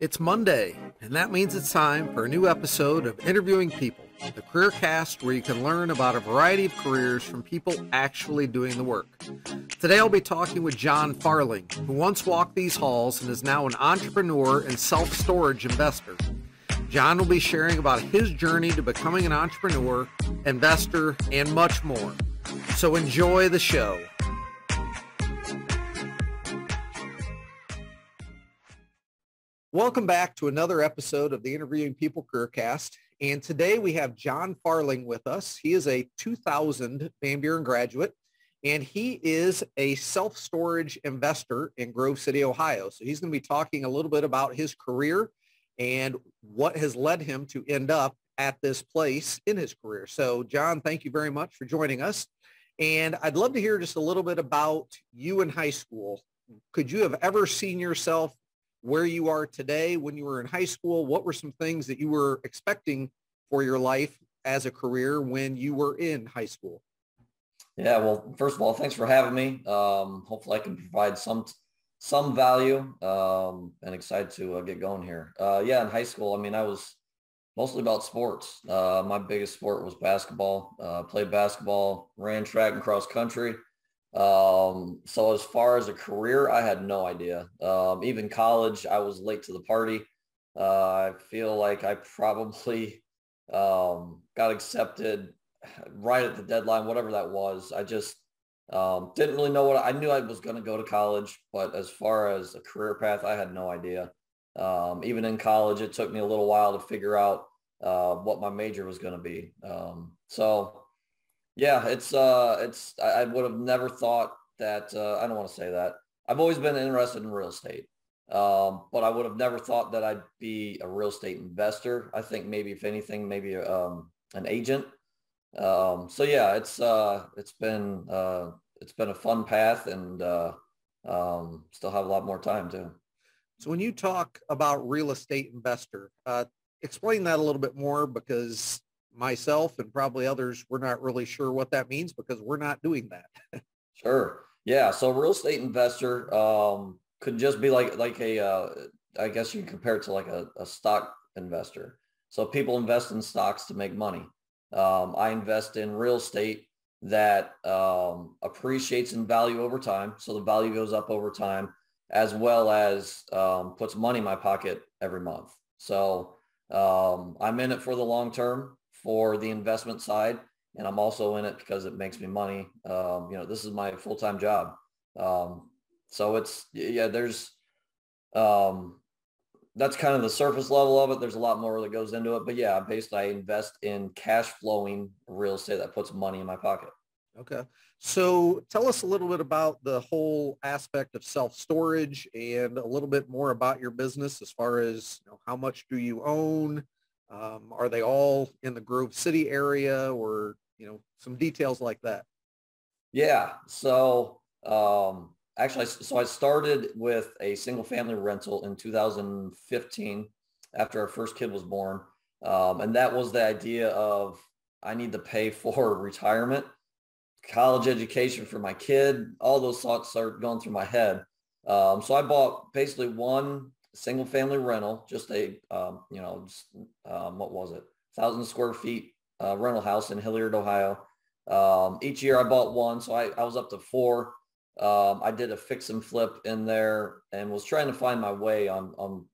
It's Monday, and that means it's time for a new episode of Interviewing People, the career cast where you can learn about a variety of careers from people actually doing the work. Today I'll be talking with Jon Farling, who once walked these halls and is now an entrepreneur and self-storage investor. Jon will be sharing about his journey to becoming an entrepreneur, investor, and much more. So enjoy the show. Welcome back to another episode of the Interviewing People Careercast. And today we have Jon Farling with us. He is a 2000 Van Buren graduate, and he is a self-storage investor in Grove City, Ohio. So he's going to be talking a little bit about his career and what has led him to end up at this place in his career. So Jon, thank you very much for joining us. And I'd love to hear just a little bit about you in high school. Could you have ever seen yourself where you are today when you were in high school? What were some things that you were expecting for your life as a career when you were in high school? Yeah, well, first of all, thanks for having me. Um, hopefully I can provide some some value um, and excited to uh, get going here. Uh, yeah, in high school, I mean, I was mostly about sports. Uh, my biggest sport was basketball. Uh, played basketball, ran track and cross country. Um, so as far as a career, I had no idea. Um, even college, I was late to the party. Uh, I feel like I probably um, got accepted right at the deadline, whatever that was. I just um, didn't really know what I knew I was going to go to college, but as far as a career path, I had no idea. Um, even in college, it took me a little while to figure out uh, what my major was going to be. Um, so yeah, it's uh, it's I, I would have never thought that. Uh, I don't want to say that. I've always been interested in real estate, um, but I would have never thought that I'd be a real estate investor. I think maybe if anything, maybe um, an agent. Um, so yeah, it's uh, it's been uh, it's been a fun path, and uh, um, still have a lot more time too. So when you talk about real estate investor, uh, explain that a little bit more because myself and probably others, we're not really sure what that means because we're not doing that. sure. Yeah. So real estate investor um, could just be like like a, uh, I guess you compare it to like a, a stock investor. So people invest in stocks to make money. Um, I invest in real estate that um, appreciates in value over time. So the value goes up over time, as well as um, puts money in my pocket every month. So um, I'm in it for the long term for the investment side. And I'm also in it because it makes me money. Um, you know, this is my full-time job. Um, so it's, yeah, there's, um, that's kind of the surface level of it. There's a lot more that goes into it, but yeah, basically I invest in cash flowing real estate that puts money in my pocket. Okay. So tell us a little bit about the whole aspect of self-storage and a little bit more about your business as far as you know, how much do you own? Um, are they all in the Grove City area or, you know, some details like that? Yeah. So um, actually, so I started with a single family rental in 2015 after our first kid was born. Um, and that was the idea of I need to pay for retirement, college education for my kid. All those thoughts started going through my head. Um, so I bought basically one single family rental, just a, um, you know, just, um, what was it? Thousand square feet uh, rental house in Hilliard, Ohio. Um, each year I bought one. So I, I was up to four. Um, I did a fix and flip in there and was trying to find my way on, on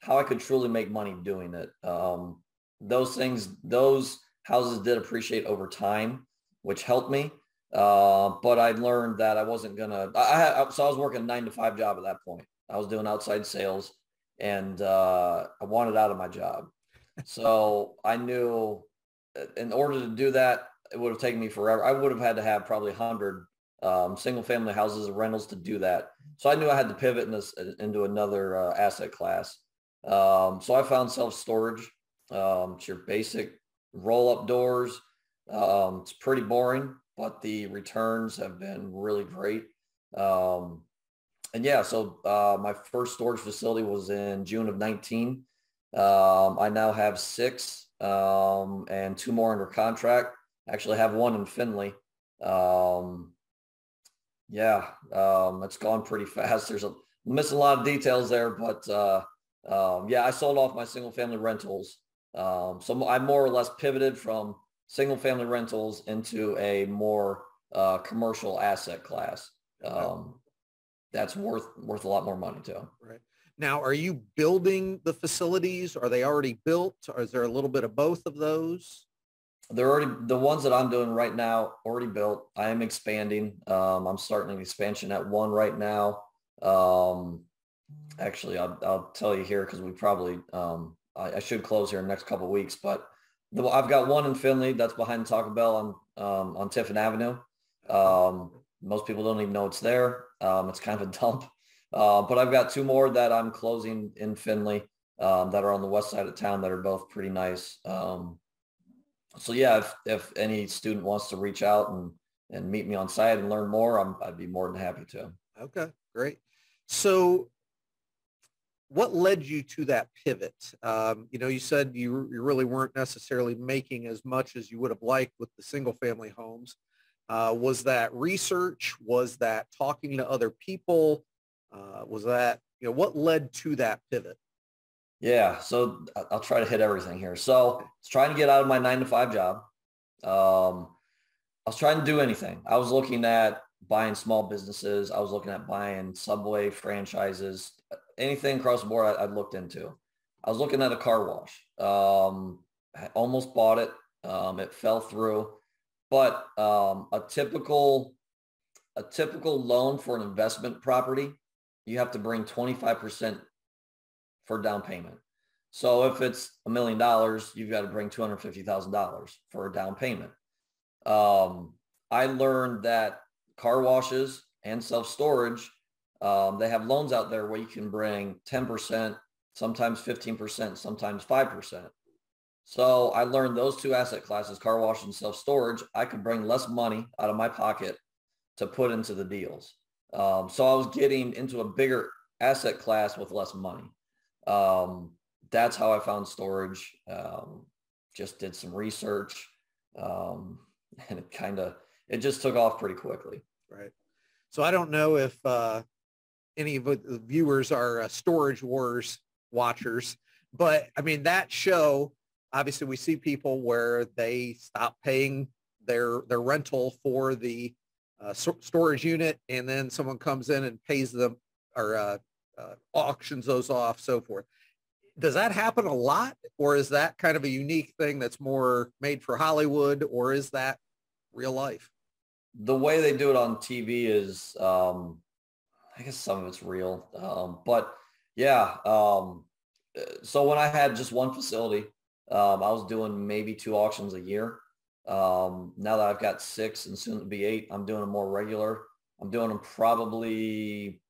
how I could truly make money doing it. Um, those things, those houses did appreciate over time, which helped me. Uh, but I learned that I wasn't gonna. I, I so I was working a nine to five job at that point. I was doing outside sales and uh, I wanted out of my job. so I knew uh, in order to do that, it would have taken me forever. I would have had to have probably 100 um, single family houses and rentals to do that. So I knew I had to pivot in this, into another uh, asset class. Um, so I found self-storage. Um, it's your basic roll-up doors. Um, it's pretty boring, but the returns have been really great. Um, and yeah, so uh, my first storage facility was in June of 19. Um, I now have six um, and two more under contract. Actually have one in Findlay. Um, yeah, um, it's gone pretty fast. There's a missing a lot of details there, but uh, um, yeah, I sold off my single family rentals. Um, so I more or less pivoted from single family rentals into a more uh, commercial asset class. Um, that's worth worth a lot more money too. Right. Now, are you building the facilities? Are they already built? Or is there a little bit of both of those? They're already the ones that I'm doing right now already built. I am expanding. Um, I'm starting an expansion at one right now. Um, actually, I'll, I'll tell you here because we probably um, I, I, should close here in the next couple weeks. But the, I've got one in Findlay that's behind Taco Bell on um, on Tiffin Avenue. Most people don't even know it's there. Um, it's kind of a dump. Uh, but I've got two more that I'm closing in Findlay um, that are on the west side of town that are both pretty nice. Um, so yeah, if, if any student wants to reach out and, and meet me on site and learn more, I'm, I'd be more than happy to. Okay, great. So what led you to that pivot? Um, you know, you said you, you really weren't necessarily making as much as you would have liked with the single family homes. Uh, was that research? Was that talking to other people? Uh, was that, you know, what led to that pivot? Yeah, so I'll try to hit everything here. So I was trying to get out of my nine to five job. Um, I was trying to do anything. I was looking at buying small businesses. I was looking at buying Subway franchises, anything across the board I, I looked into. I was looking at a car wash. Um, I almost bought it. Um, it fell through, but um, a typical a typical loan for an investment property, you have to bring 25% for down payment. So if it's a million dollars, you've got to bring $250,000 for a down payment. Um, I learned that car washes and self-storage, um, they have loans out there where you can bring 10%, sometimes 15%, sometimes 5%. So I learned those two asset classes, car wash and self-storage, I could bring less money out of my pocket to put into the deals. Um, so I was getting into a bigger asset class with less money. Um, that's how I found storage. Um, just did some research um, and it kind of, it just took off pretty quickly. Right. So I don't know if uh, any of the viewers are uh, Storage Wars watchers, but I mean, that show, obviously we see people where they stop paying their, their rental for the uh, storage unit and then someone comes in and pays them or uh, uh, auctions those off, so forth. Does that happen a lot or is that kind of a unique thing that's more made for Hollywood or is that real life? The way they do it on TV is, um, I guess some of it's real. Um, but yeah, um, so when I had just one facility, um, I was doing maybe two auctions a year. Um, now that I've got six and soon to be eight, I'm doing them more regular. I'm doing them probably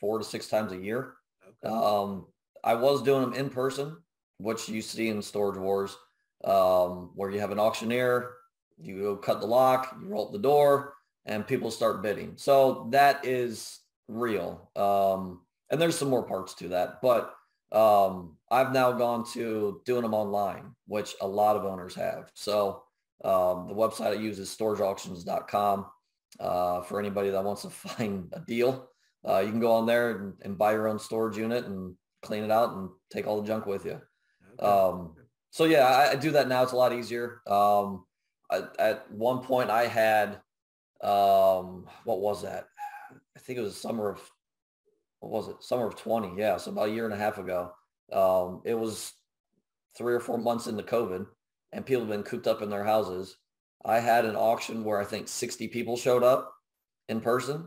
four to six times a year. Okay. Um, I was doing them in person, which you see in Storage Wars, um, where you have an auctioneer, you go cut the lock, you roll up the door, and people start bidding. So that is real. Um, and there's some more parts to that, but um, I've now gone to doing them online, which a lot of owners have. So um, the website I use is storageauctions.com. Uh, for anybody that wants to find a deal, uh, you can go on there and, and, buy your own storage unit and clean it out and take all the junk with you. Okay. Um, so yeah, I, I, do that now. It's a lot easier. Um, I, at one point I had, um, what was that? I think it was summer of, what was it? Summer of 20. Yeah. So about a year and a half ago. Um, it was three or four months into COVID and people have been cooped up in their houses. I had an auction where I think 60 people showed up in person.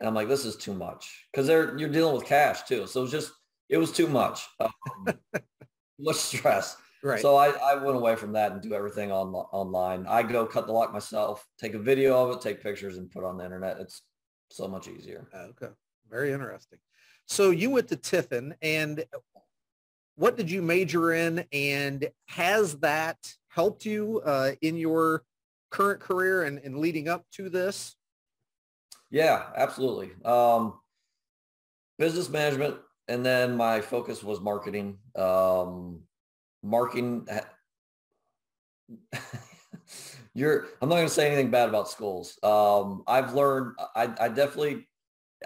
And I'm like, this is too much because they're, you're dealing with cash too. So it was just, it was too much, um, much stress. Right. So I, I went away from that and do everything on online. I go cut the lock myself, take a video of it, take pictures and put on the internet. It's so much easier. Okay. Very interesting. So you went to Tiffin and what did you major in and has that helped you uh, in your current career and, and leading up to this? Yeah, absolutely. Um, business management, and then my focus was marketing. Um, marketing. You're. I'm not going to say anything bad about schools. Um, I've learned. I, I definitely.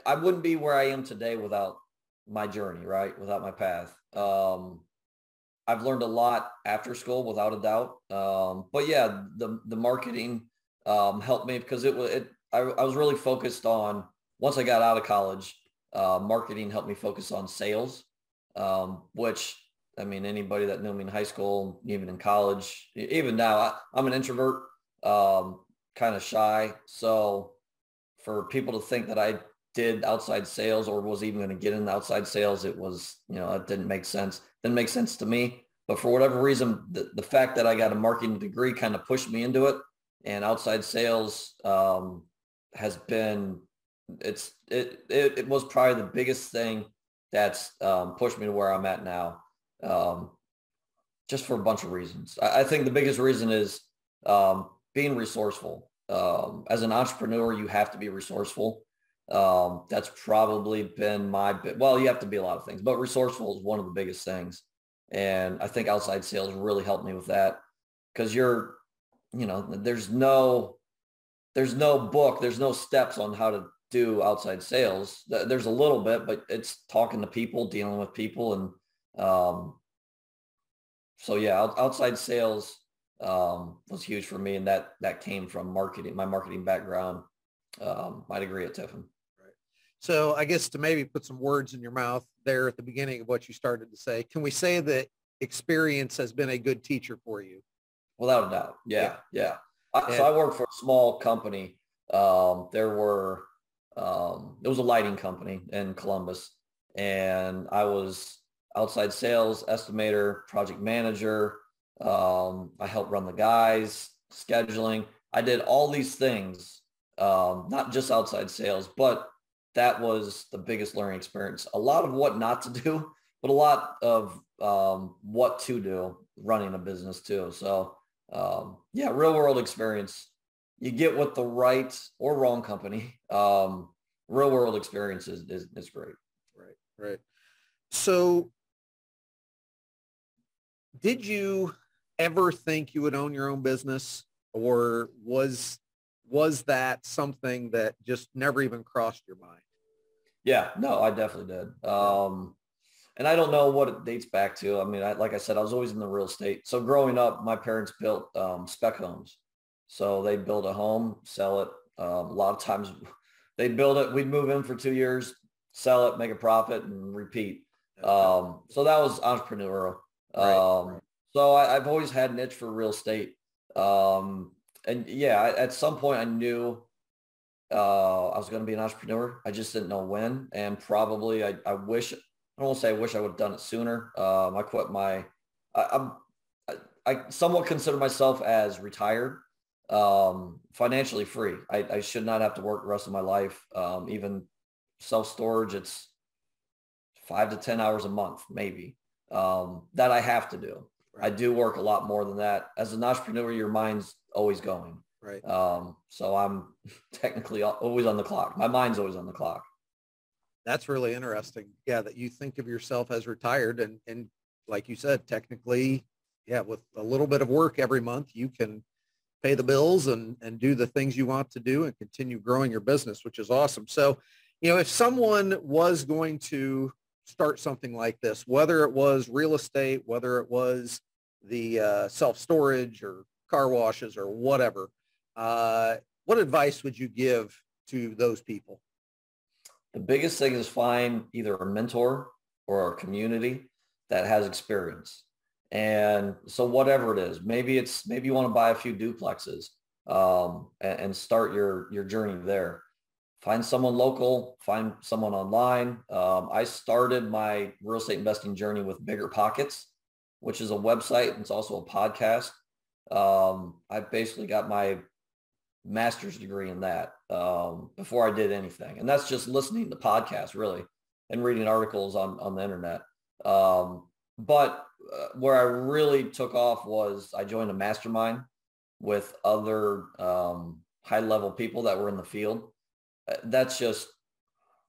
I wouldn't be where I am today without my journey, right? Without my path. Um, I've learned a lot after school, without a doubt. Um, but yeah, the the marketing um, helped me because it was it. I, I, was really focused on once I got out of college. Uh, marketing helped me focus on sales, um, which I mean, anybody that knew me in high school, even in college, even now, I, am an introvert, um, kind of shy. So for people to think that I did outside sales or was even going to get into outside sales, it was, you know, it didn't make sense. Didn't make sense to me. But for whatever reason, the, the fact that I got a marketing degree kind of pushed me into it. And outside sales um, has been, it's, it, it, it was probably the biggest thing that's um, pushed me to where I'm at now um, just for a bunch of reasons. I, I think the biggest reason is um, being resourceful. Um, as an entrepreneur, you have to be resourceful. Um, that's probably been my bit. well, you have to be a lot of things, but resourceful is one of the biggest things. And I think outside sales really helped me with that because you're, you know, there's no, there's no book, there's no steps on how to do outside sales. There's a little bit, but it's talking to people, dealing with people, and um, so yeah, outside sales um, was huge for me, and that that came from marketing, my marketing background, um, my degree at Tiffin. So I guess to maybe put some words in your mouth there at the beginning of what you started to say, can we say that experience has been a good teacher for you? Without a doubt. Yeah, yeah. yeah. I, so I worked for a small company. Um, there were um, it was a lighting company in Columbus, and I was outside sales, estimator, project manager. Um, I helped run the guys, scheduling. I did all these things, um, not just outside sales, but that was the biggest learning experience. A lot of what not to do, but a lot of um, what to do running a business too. So um, yeah, real world experience. You get with the right or wrong company. Um, real world experience is, is, is great. Right, right. So did you ever think you would own your own business or was was that something that just never even crossed your mind? Yeah, no, I definitely did. Um, and I don't know what it dates back to. I mean, I, like I said, I was always in the real estate. So growing up, my parents built um, spec homes. So they build a home, sell it. Um, a lot of times they'd build it. We'd move in for two years, sell it, make a profit and repeat. Um, so that was entrepreneurial. Right. Um, so I, have always had an itch for real estate. Um, and yeah, at some point I knew uh, I was going to be an entrepreneur. I just didn't know when. And probably I, I wish, I don't want to say I wish I would have done it sooner. Um, I quit my, I, I'm, I, I somewhat consider myself as retired, um, financially free. I, I should not have to work the rest of my life. Um, even self-storage, it's five to 10 hours a month, maybe um, that I have to do. Right. I do work a lot more than that. As an entrepreneur, your mind's always going. Right. Um, so I'm technically always on the clock. My mind's always on the clock. That's really interesting. Yeah, that you think of yourself as retired and and like you said, technically, yeah, with a little bit of work every month, you can pay the bills and and do the things you want to do and continue growing your business, which is awesome. So, you know, if someone was going to start something like this, whether it was real estate, whether it was the uh, self-storage or car washes or whatever, uh, what advice would you give to those people? The biggest thing is find either a mentor or a community that has experience. And so whatever it is, maybe it's maybe you want to buy a few duplexes um, and, and start your your journey there find someone local, find someone online. Um, I started my real estate investing journey with Bigger Pockets, which is a website. It's also a podcast. Um, I basically got my master's degree in that um, before I did anything. And that's just listening to podcasts really and reading articles on, on the internet. Um, but uh, where I really took off was I joined a mastermind with other um, high level people that were in the field uh, that's just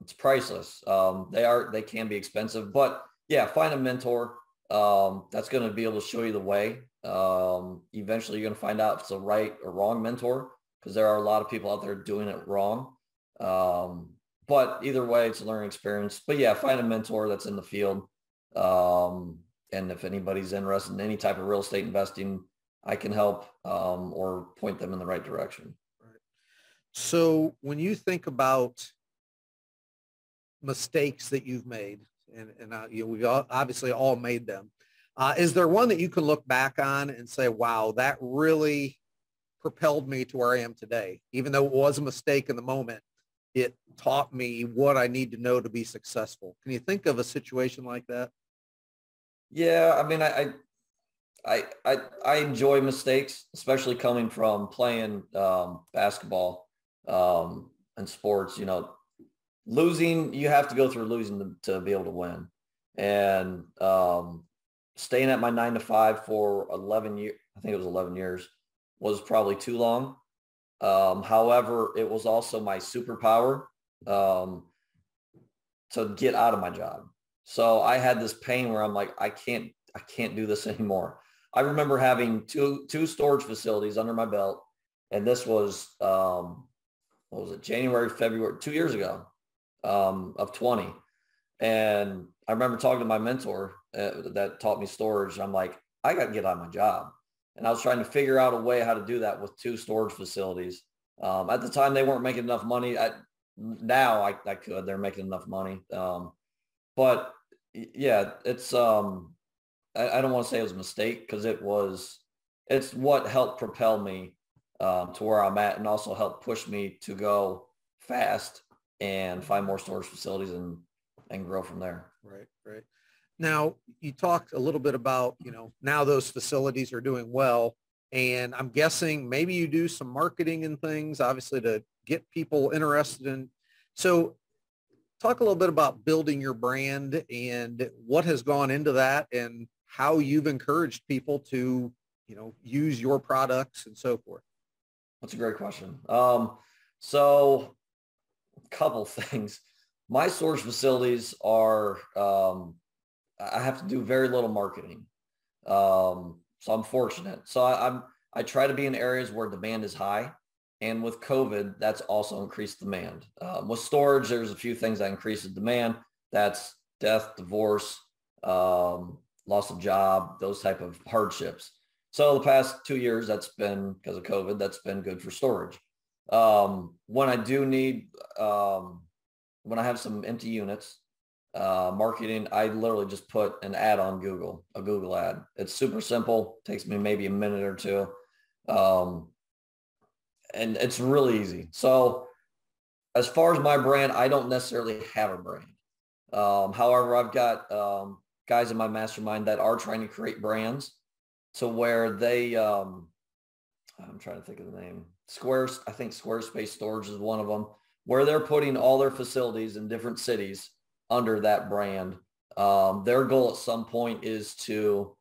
it's priceless. Um, they are they can be expensive, but yeah, find a mentor um, that's going to be able to show you the way. Um, eventually, you're going to find out if it's a right or wrong mentor because there are a lot of people out there doing it wrong. Um, but either way, it's a learning experience. But yeah, find a mentor that's in the field. Um, and if anybody's interested in any type of real estate investing, I can help um, or point them in the right direction. So when you think about mistakes that you've made, and, and uh, you know, we've all, obviously all made them, uh, is there one that you can look back on and say, wow, that really propelled me to where I am today? Even though it was a mistake in the moment, it taught me what I need to know to be successful. Can you think of a situation like that? Yeah, I mean, I, I, I, I enjoy mistakes, especially coming from playing um, basketball um, and sports. You know, losing, you have to go through losing to, to be able to win. And um, staying at my nine to five for 11 years, I think it was 11 years, was probably too long. Um, however, it was also my superpower um, to get out of my job. So I had this pain where I'm like, I can't, I can't do this anymore. I remember having two two storage facilities under my belt, and this was um, what was it, January, February, two years ago um, of 20. And I remember talking to my mentor uh, that taught me storage. I'm like, I got to get out of my job. And I was trying to figure out a way how to do that with two storage facilities. Um, at the time, they weren't making enough money. I, now I, I could. They're making enough money. Um, but yeah, it's um, I, I don't want to say it was a mistake because it was. It's what helped propel me um, to where I'm at, and also helped push me to go fast and find more storage facilities and and grow from there. Right, right. Now, you talked a little bit about, you know, now those facilities are doing well. And I'm guessing maybe you do some marketing and things, obviously, to get people interested in. So talk a little bit about building your brand and what has gone into that and how you've encouraged people to, you know, use your products and so forth. That's a great question. Um, so a couple things. My storage facilities are um, I have to do very little marketing. Um, so I'm fortunate. So I, I'm I try to be in areas where demand is high. And with COVID, that's also increased demand. Um, with storage, there's a few things that increase the demand. That's death, divorce, um, loss of job, those type of hardships. So the past two years, that's been because of COVID, that's been good for storage. Um, when I do need, um, when I have some empty units, uh, marketing, I literally just put an ad on Google, a Google ad. It's super simple. Takes me maybe a minute or two. Um, and it's really easy. So as far as my brand, I don't necessarily have a brand. Um, however, I've got um, guys in my mastermind that are trying to create brands to where they, um, I'm trying to think of the name. Squares, I think Squarespace Storage is one of them, where they're putting all their facilities in different cities under that brand. Um, their goal at some point is to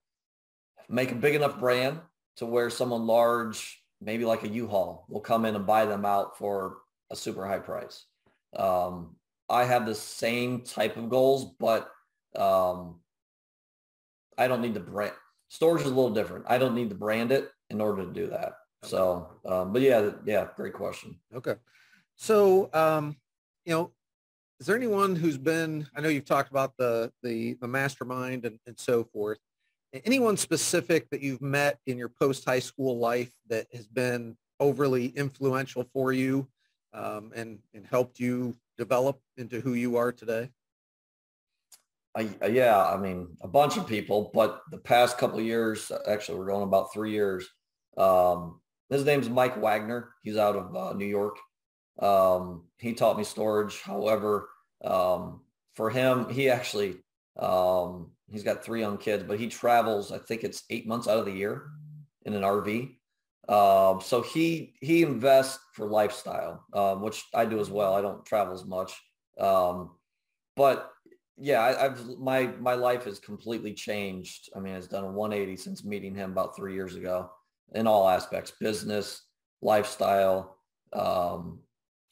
make a big enough brand to where someone large, maybe like a U-Haul, will come in and buy them out for a super high price. Um, I have the same type of goals, but um, I don't need to brand. Storage is a little different. I don't need to brand it in order to do that. So, um, but yeah, yeah, great question. Okay. So, um, you know, is there anyone who's been, I know you've talked about the, the, the mastermind and, and so forth, anyone specific that you've met in your post-high school life that has been overly influential for you um, and, and helped you develop into who you are today? I, yeah, I mean, a bunch of people, but the past couple years, actually, we're going about three years. Um, his name's Mike Wagner. He's out of uh, New York. Um, he taught me storage. However, um, for him, he actually, um, he's got three young kids, but he travels, I think it's eight months out of the year in an RV. Um, so he, he invests for lifestyle, um, which I do as well. I don't travel as much. Um, but yeah, I, have my, my life has completely changed. I mean, it's done a 180 since meeting him about three years ago in all aspects, business, lifestyle, um,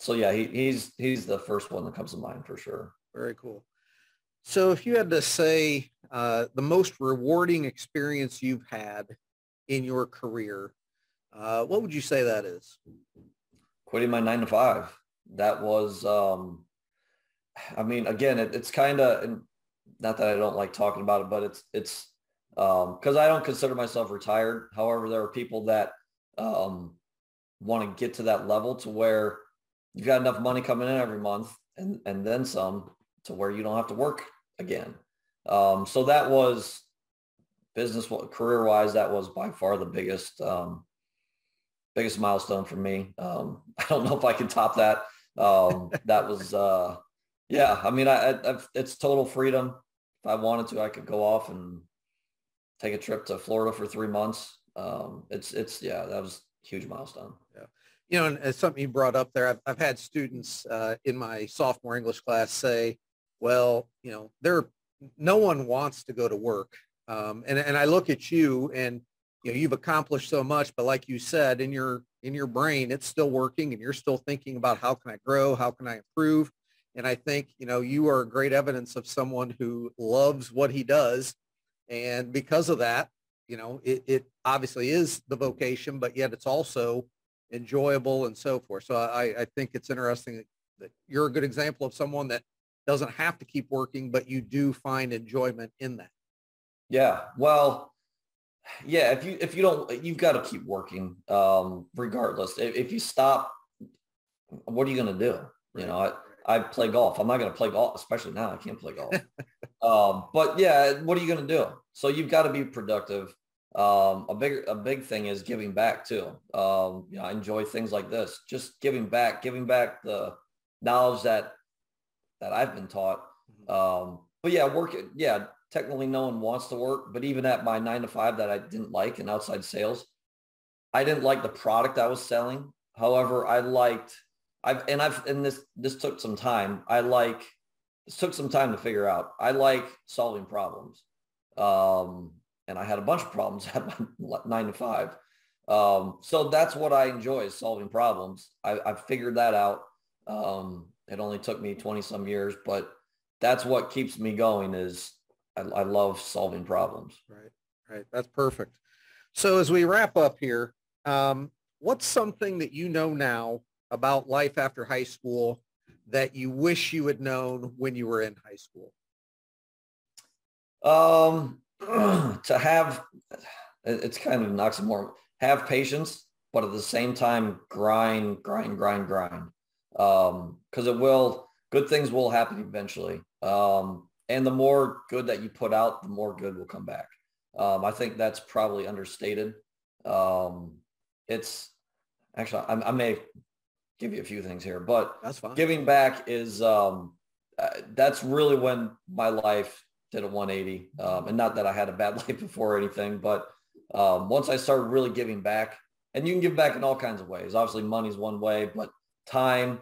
so yeah, he, he's he's the first one that comes to mind for sure. Very cool. So if you had to say uh, the most rewarding experience you've had in your career, uh, what would you say that is? Quitting my nine to five. That was um, I mean, again, it, it's kind of, not that I don't like talking about it, but it's, it's, um, cause I don't consider myself retired. However, there are people that, um, want to get to that level to where you've got enough money coming in every month and, and then some to where you don't have to work again. Um, so that was business career wise, that was by far the biggest, um, biggest milestone for me. Um, I don't know if I can top that. Um, that was, uh, yeah, I mean, I, I, it's total freedom. If I wanted to, I could go off and take a trip to Florida for three months. Um, it's, it's, yeah, that was huge milestone. Yeah. You know, and as something you brought up there, I've, I've had students uh, in my sophomore English class say, well, you know, there, no one wants to go to work. Um, and, and I look at you and, you know, you've accomplished so much, but like you said, in your, in your brain, it's still working and you're still thinking about how can I grow? How can I improve? And I think, you know, you are great evidence of someone who loves what he does. And because of that, you know, it, it obviously is the vocation, but yet it's also enjoyable and so forth. So I, I think it's interesting that you're a good example of someone that doesn't have to keep working, but you do find enjoyment in that. Yeah. Well, yeah, if you if you don't you've got to keep working um regardless. If, if you stop what are you going to do? You know, I, I play golf. I'm not going to play golf, especially now. I can't play golf. um, but yeah, what are you going to do? So you've got to be productive. Um, a big a big thing is giving back too. Um, you know, I enjoy things like this. Just giving back, giving back the knowledge that that I've been taught. Mm-hmm. Um, but yeah, work. Yeah, technically no one wants to work, but even at my nine to five that I didn't like in outside sales, I didn't like the product I was selling. However, I liked I've and I've and this this took some time. I like this took some time to figure out. I like solving problems. Um, and I had a bunch of problems at my nine to five. Um, so that's what I enjoy is solving problems. I, I figured that out. Um, it only took me 20 some years, but that's what keeps me going is I, I love solving problems. Right. Right. That's perfect. So as we wrap up here, um, what's something that you know now about life after high school that you wish you had known when you were in high school? Um, to have, it's kind of an oxymoron, have patience, but at the same time, grind, grind, grind, grind. Um, cause it will, good things will happen eventually. Um, and the more good that you put out, the more good will come back. Um, I think that's probably understated. Um, it's actually, I, I may give you a few things here, but that's fine. Giving back is um, uh, that's really when my life did a 180. Um, and not that I had a bad life before or anything, but um, once I started really giving back, and you can give back in all kinds of ways. Obviously, money's one way, but time,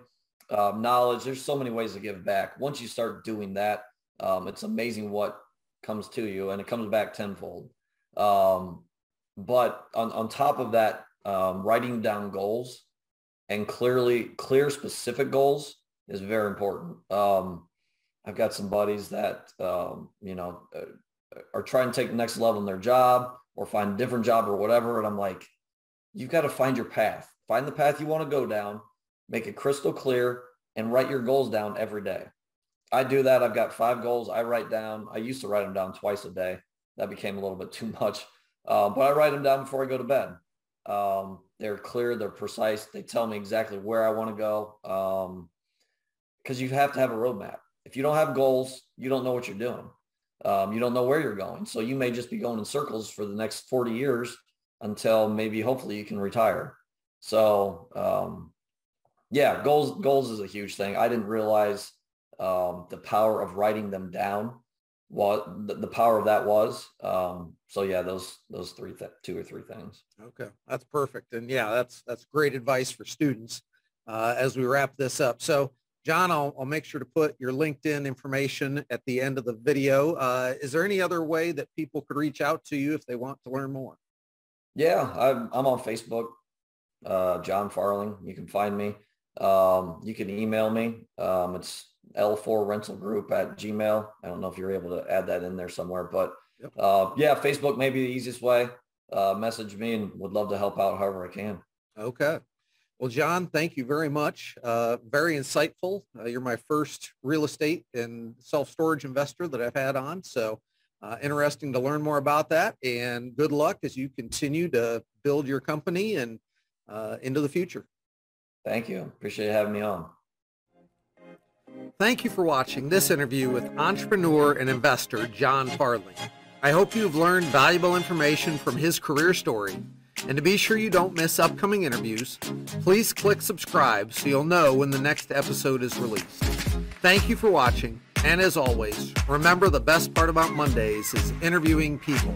um, knowledge. There's so many ways to give back. Once you start doing that, um, it's amazing what comes to you, and it comes back tenfold. Um, but on on top of that, um, writing down goals and clearly clear specific goals is very important. Um, I've got some buddies that, um, you know, uh, are trying to take the next level in their job or find a different job or whatever. And I'm like, you've got to find your path, find the path you want to go down, make it crystal clear and write your goals down every day. I do that. I've got five goals I write down. I used to write them down twice a day. That became a little bit too much. Uh, but I write them down before I go to bed. Um, they're clear, they're precise. They tell me exactly where I want to go. Um, because you have to have a roadmap. If you don't have goals, you don't know what you're doing. Um, you don't know where you're going. So you may just be going in circles for the next 40 years until maybe hopefully you can retire. So um, yeah, goals goals is a huge thing. I didn't realize um, the power of writing them down what the, the power of that was. Um, so yeah, those those three th- two or three things. Okay, that's perfect, and yeah, that's that's great advice for students uh, as we wrap this up. So. Jon, I'll, I'll make sure to put your LinkedIn information at the end of the video. Uh, is there any other way that people could reach out to you if they want to learn more? Yeah, I'm, I'm on Facebook, uh, Jon Farling. You can find me. Um, you can email me. Um, it's L4 rental group at Gmail. I don't know if you're able to add that in there somewhere, but yep. uh, yeah, Facebook may be the easiest way. Uh, message me and would love to help out however I can. Okay. Well, Jon, thank you very much. Uh, very insightful. Uh, you're my first real estate and self-storage investor that I've had on. So uh, interesting to learn more about that and good luck as you continue to build your company and uh, into the future. Thank you. Appreciate having me on. Thank you for watching this interview with entrepreneur and investor Jon Farling. I hope you've learned valuable information from his career story and to be sure you don't miss upcoming interviews, please click subscribe so you'll know when the next episode is released. Thank you for watching, and as always, remember the best part about Mondays is interviewing people.